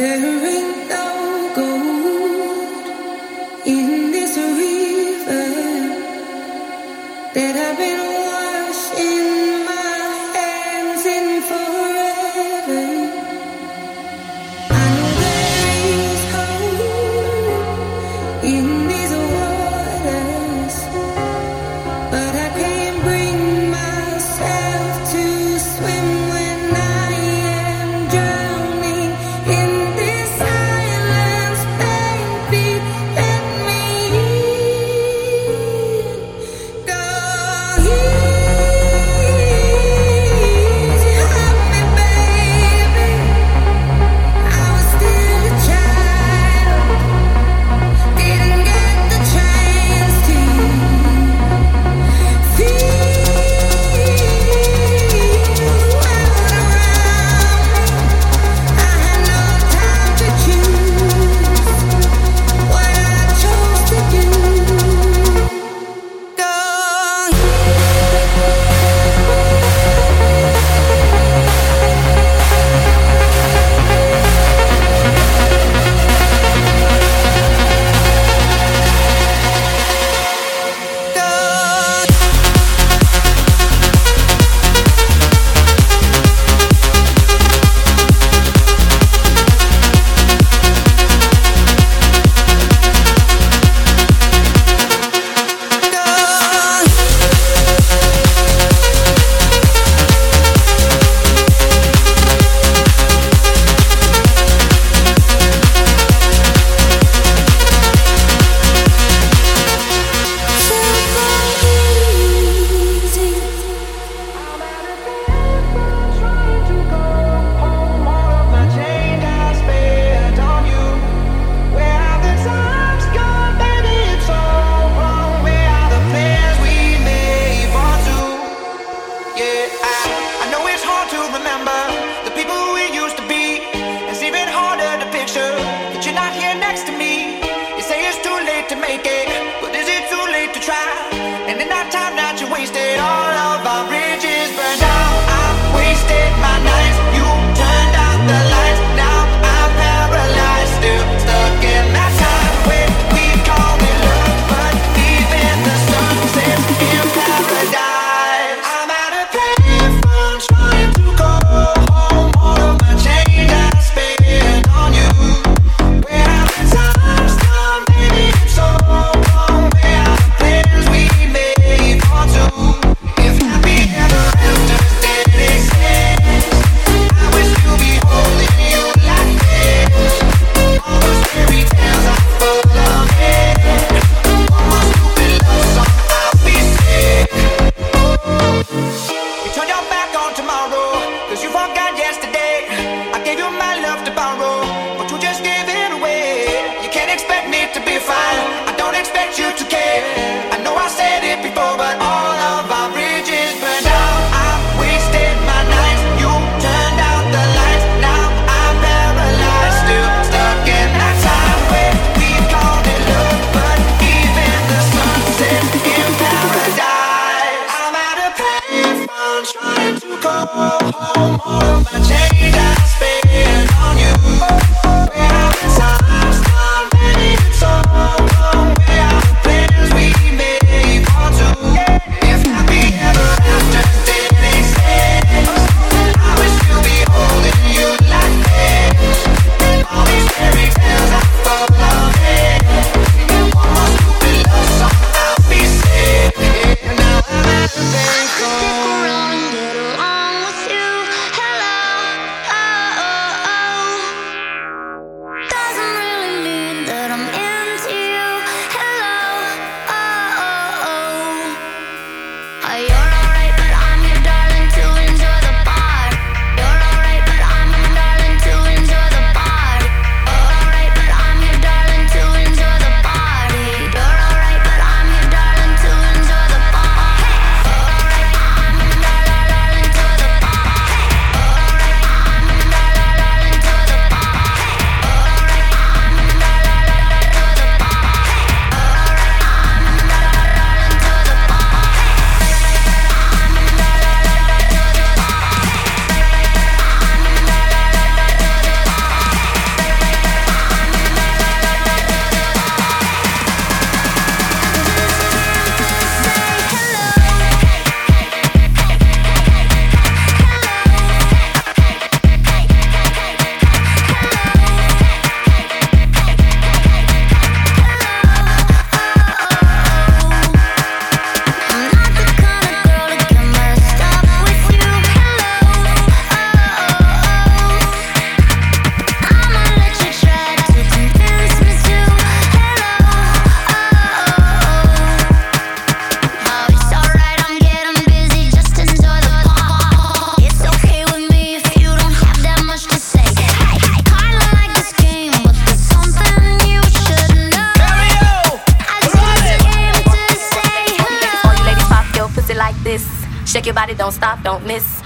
you try.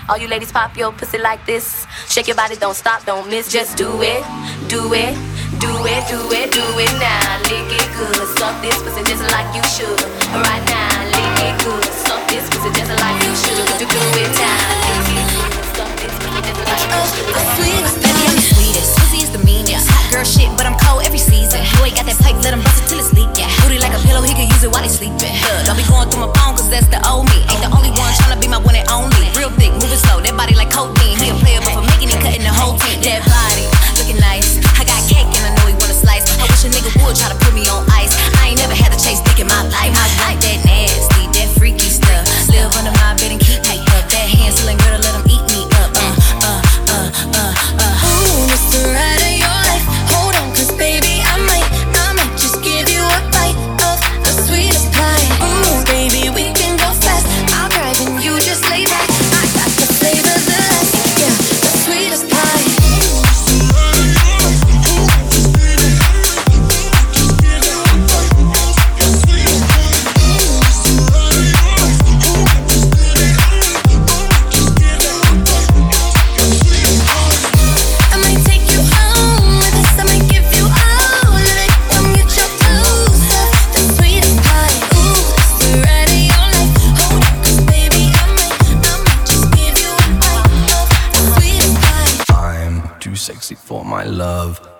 All you ladies pop your pussy like this. Shake your body, don't stop, don't miss. Just do it, do it, do it, do it, do it now. Lick it good, suck this pussy just like you should. Right now, lick it good, suck this pussy just like you should. Do, do it now, lick it good, suck this pussy just like you should. Uh, the sweetest, baby, I'm the sweetest. Pussy is the meanest. Hot girl shit, but I'm cold every season. Boy, got that pipe, let him bust it till it's leak. Pillow, he can use it while he's sleeping. Look, don't be going through my phone, cause that's the old me. Ain't the only one tryna be my one and only. Real thick, moving slow, that body like codeine. He a player, but for making it, cutting the whole team. That body, looking nice. I got cake and I know he wanna slice. I wish a nigga would try to put me on ice. I ain't never had to chase dick in my life. I like that nasty, that freaky stuff. Live under my bed and keep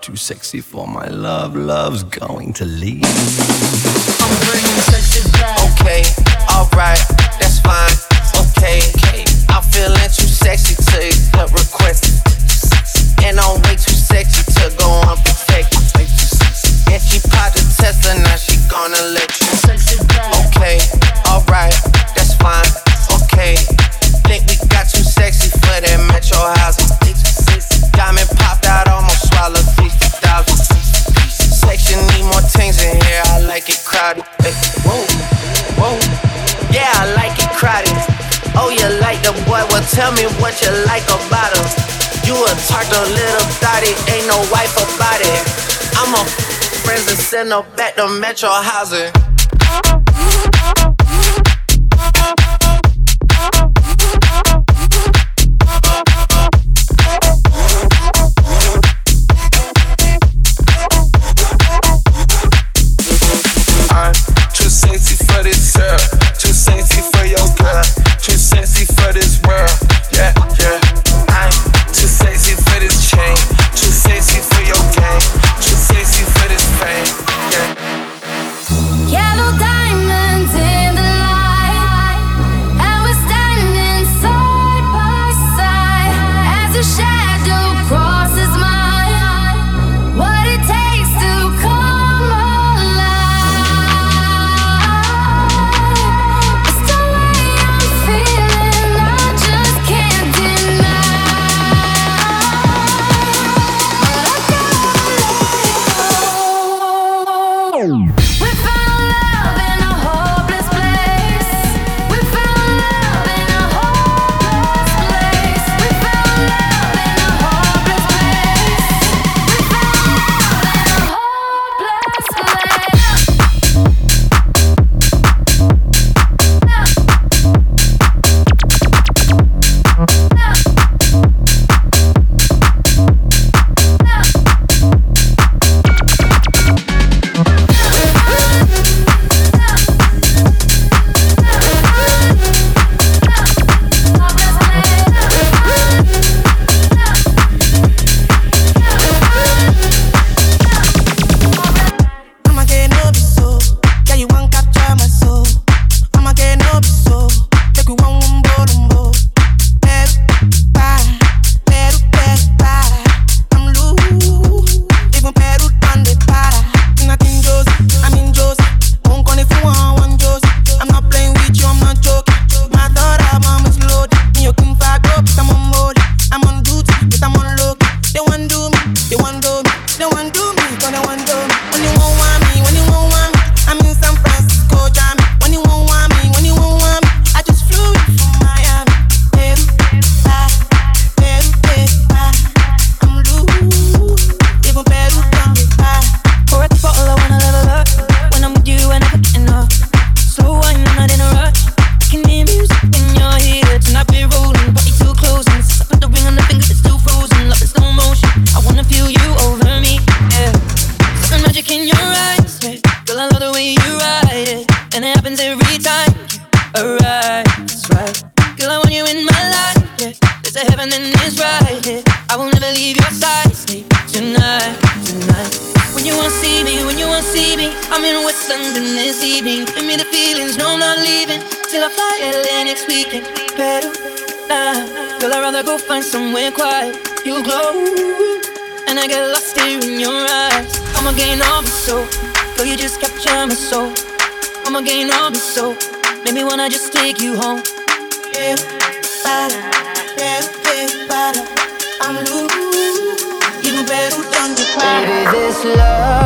too sexy for my love. Love's going to leave. I'm bringing sexy back. Okay, alright, that's fine. Tell me what you like about him. You a tart, little thotty, ain't no wife about it. I'm a friends and send her back to Metro housing. so make me wanna just take you home. Yeah, para, yeah, yeah, I'm losing Even better than you Baby, this love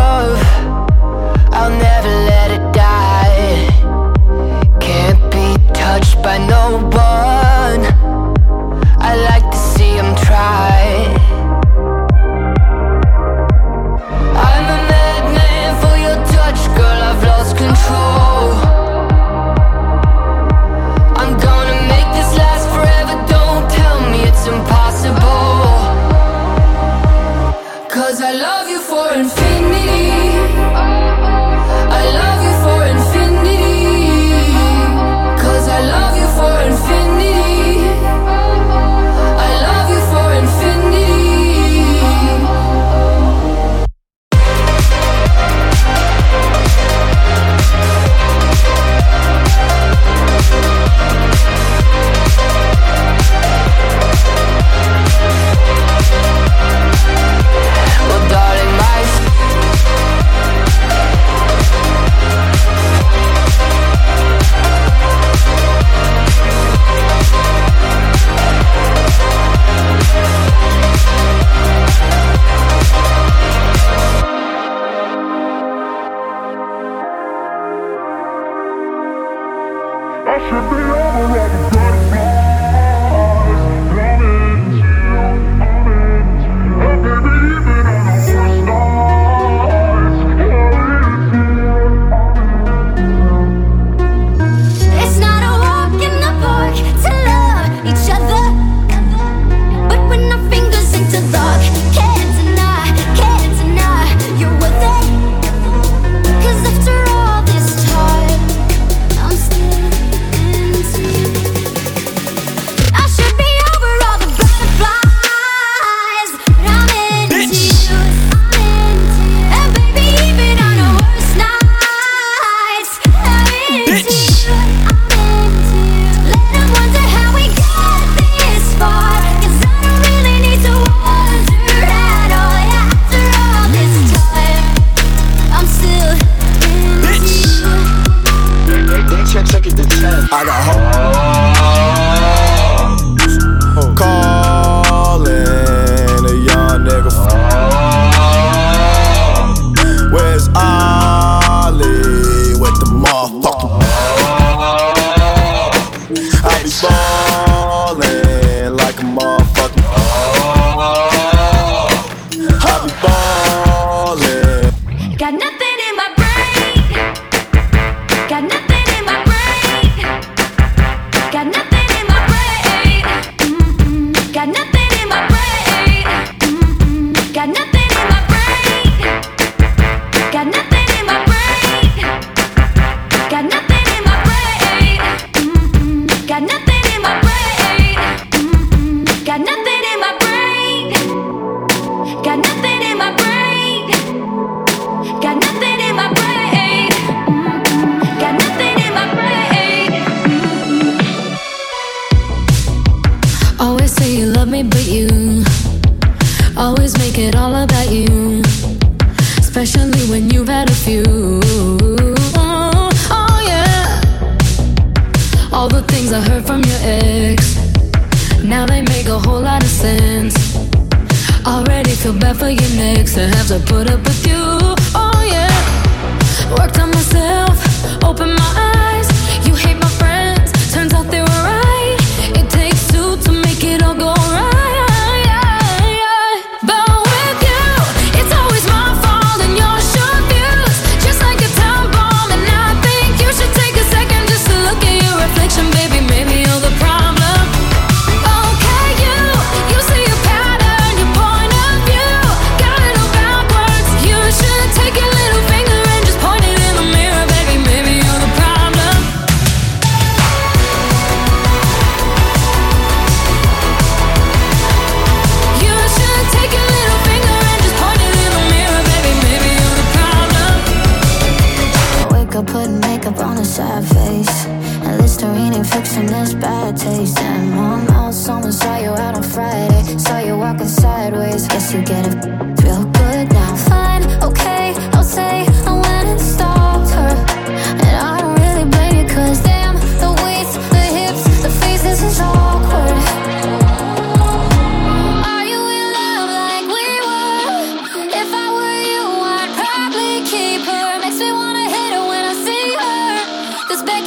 I be ballin' like a motherfucker. Oh.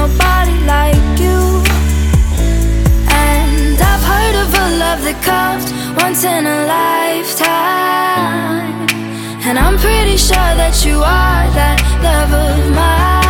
nobody like you. And I've heard of a love that comes once in a lifetime. And I'm pretty sure that you are that love of mine.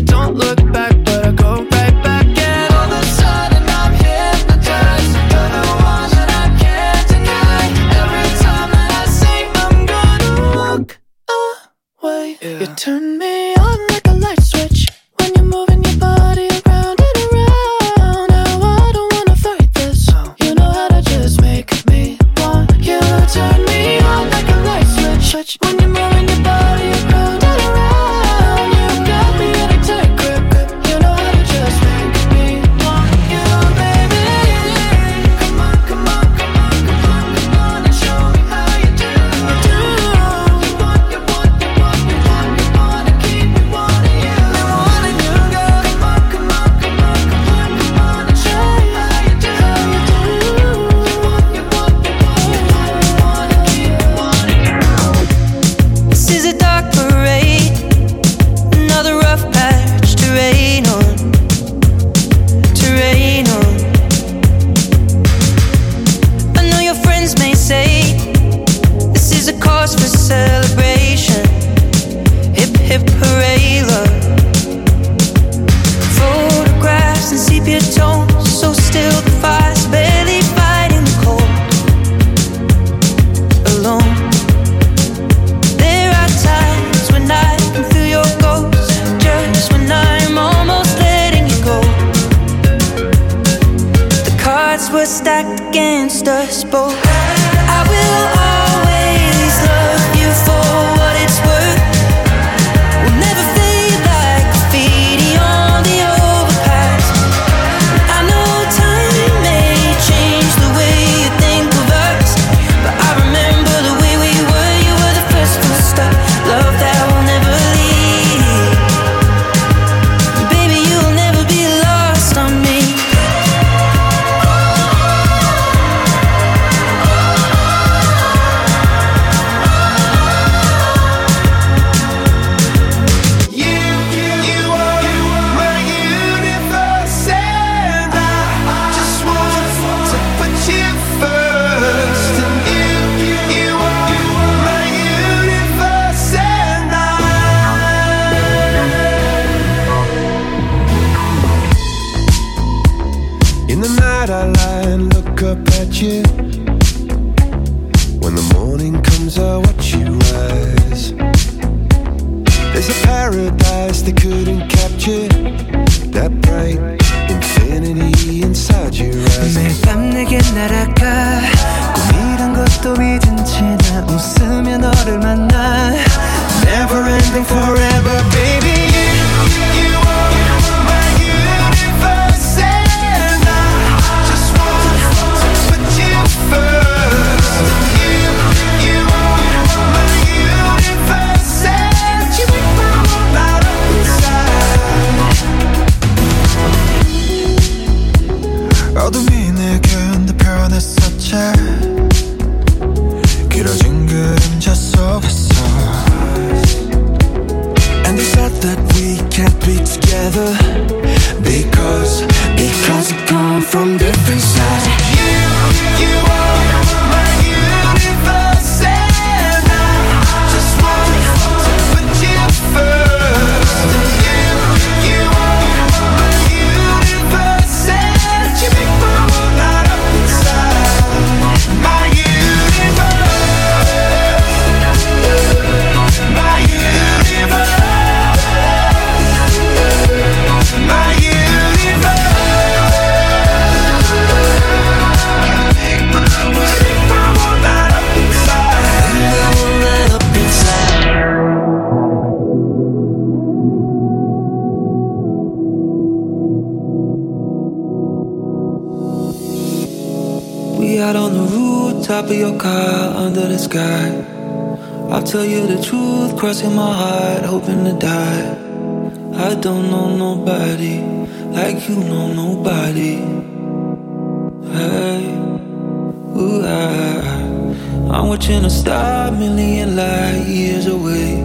don't look crossing my heart, hoping to die. I don't know nobody like you know nobody. Hey, ooh, I, I'm watching a star million light years away.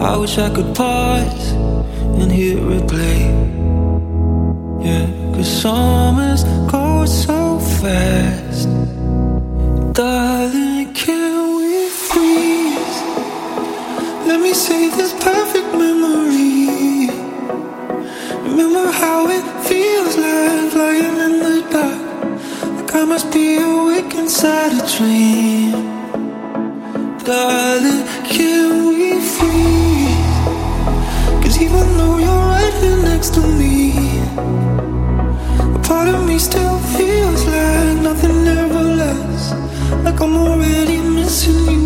I wish I could pause and hit replay. Yeah, cause summers go so fast. Die save this perfect memory. Remember how it feels like lying in the dark. Like I must be awake inside a dream. Darling, can we freeze? Cause even though you're right here next to me, a part of me still feels like nothing ever lasts. Like I'm already missing you.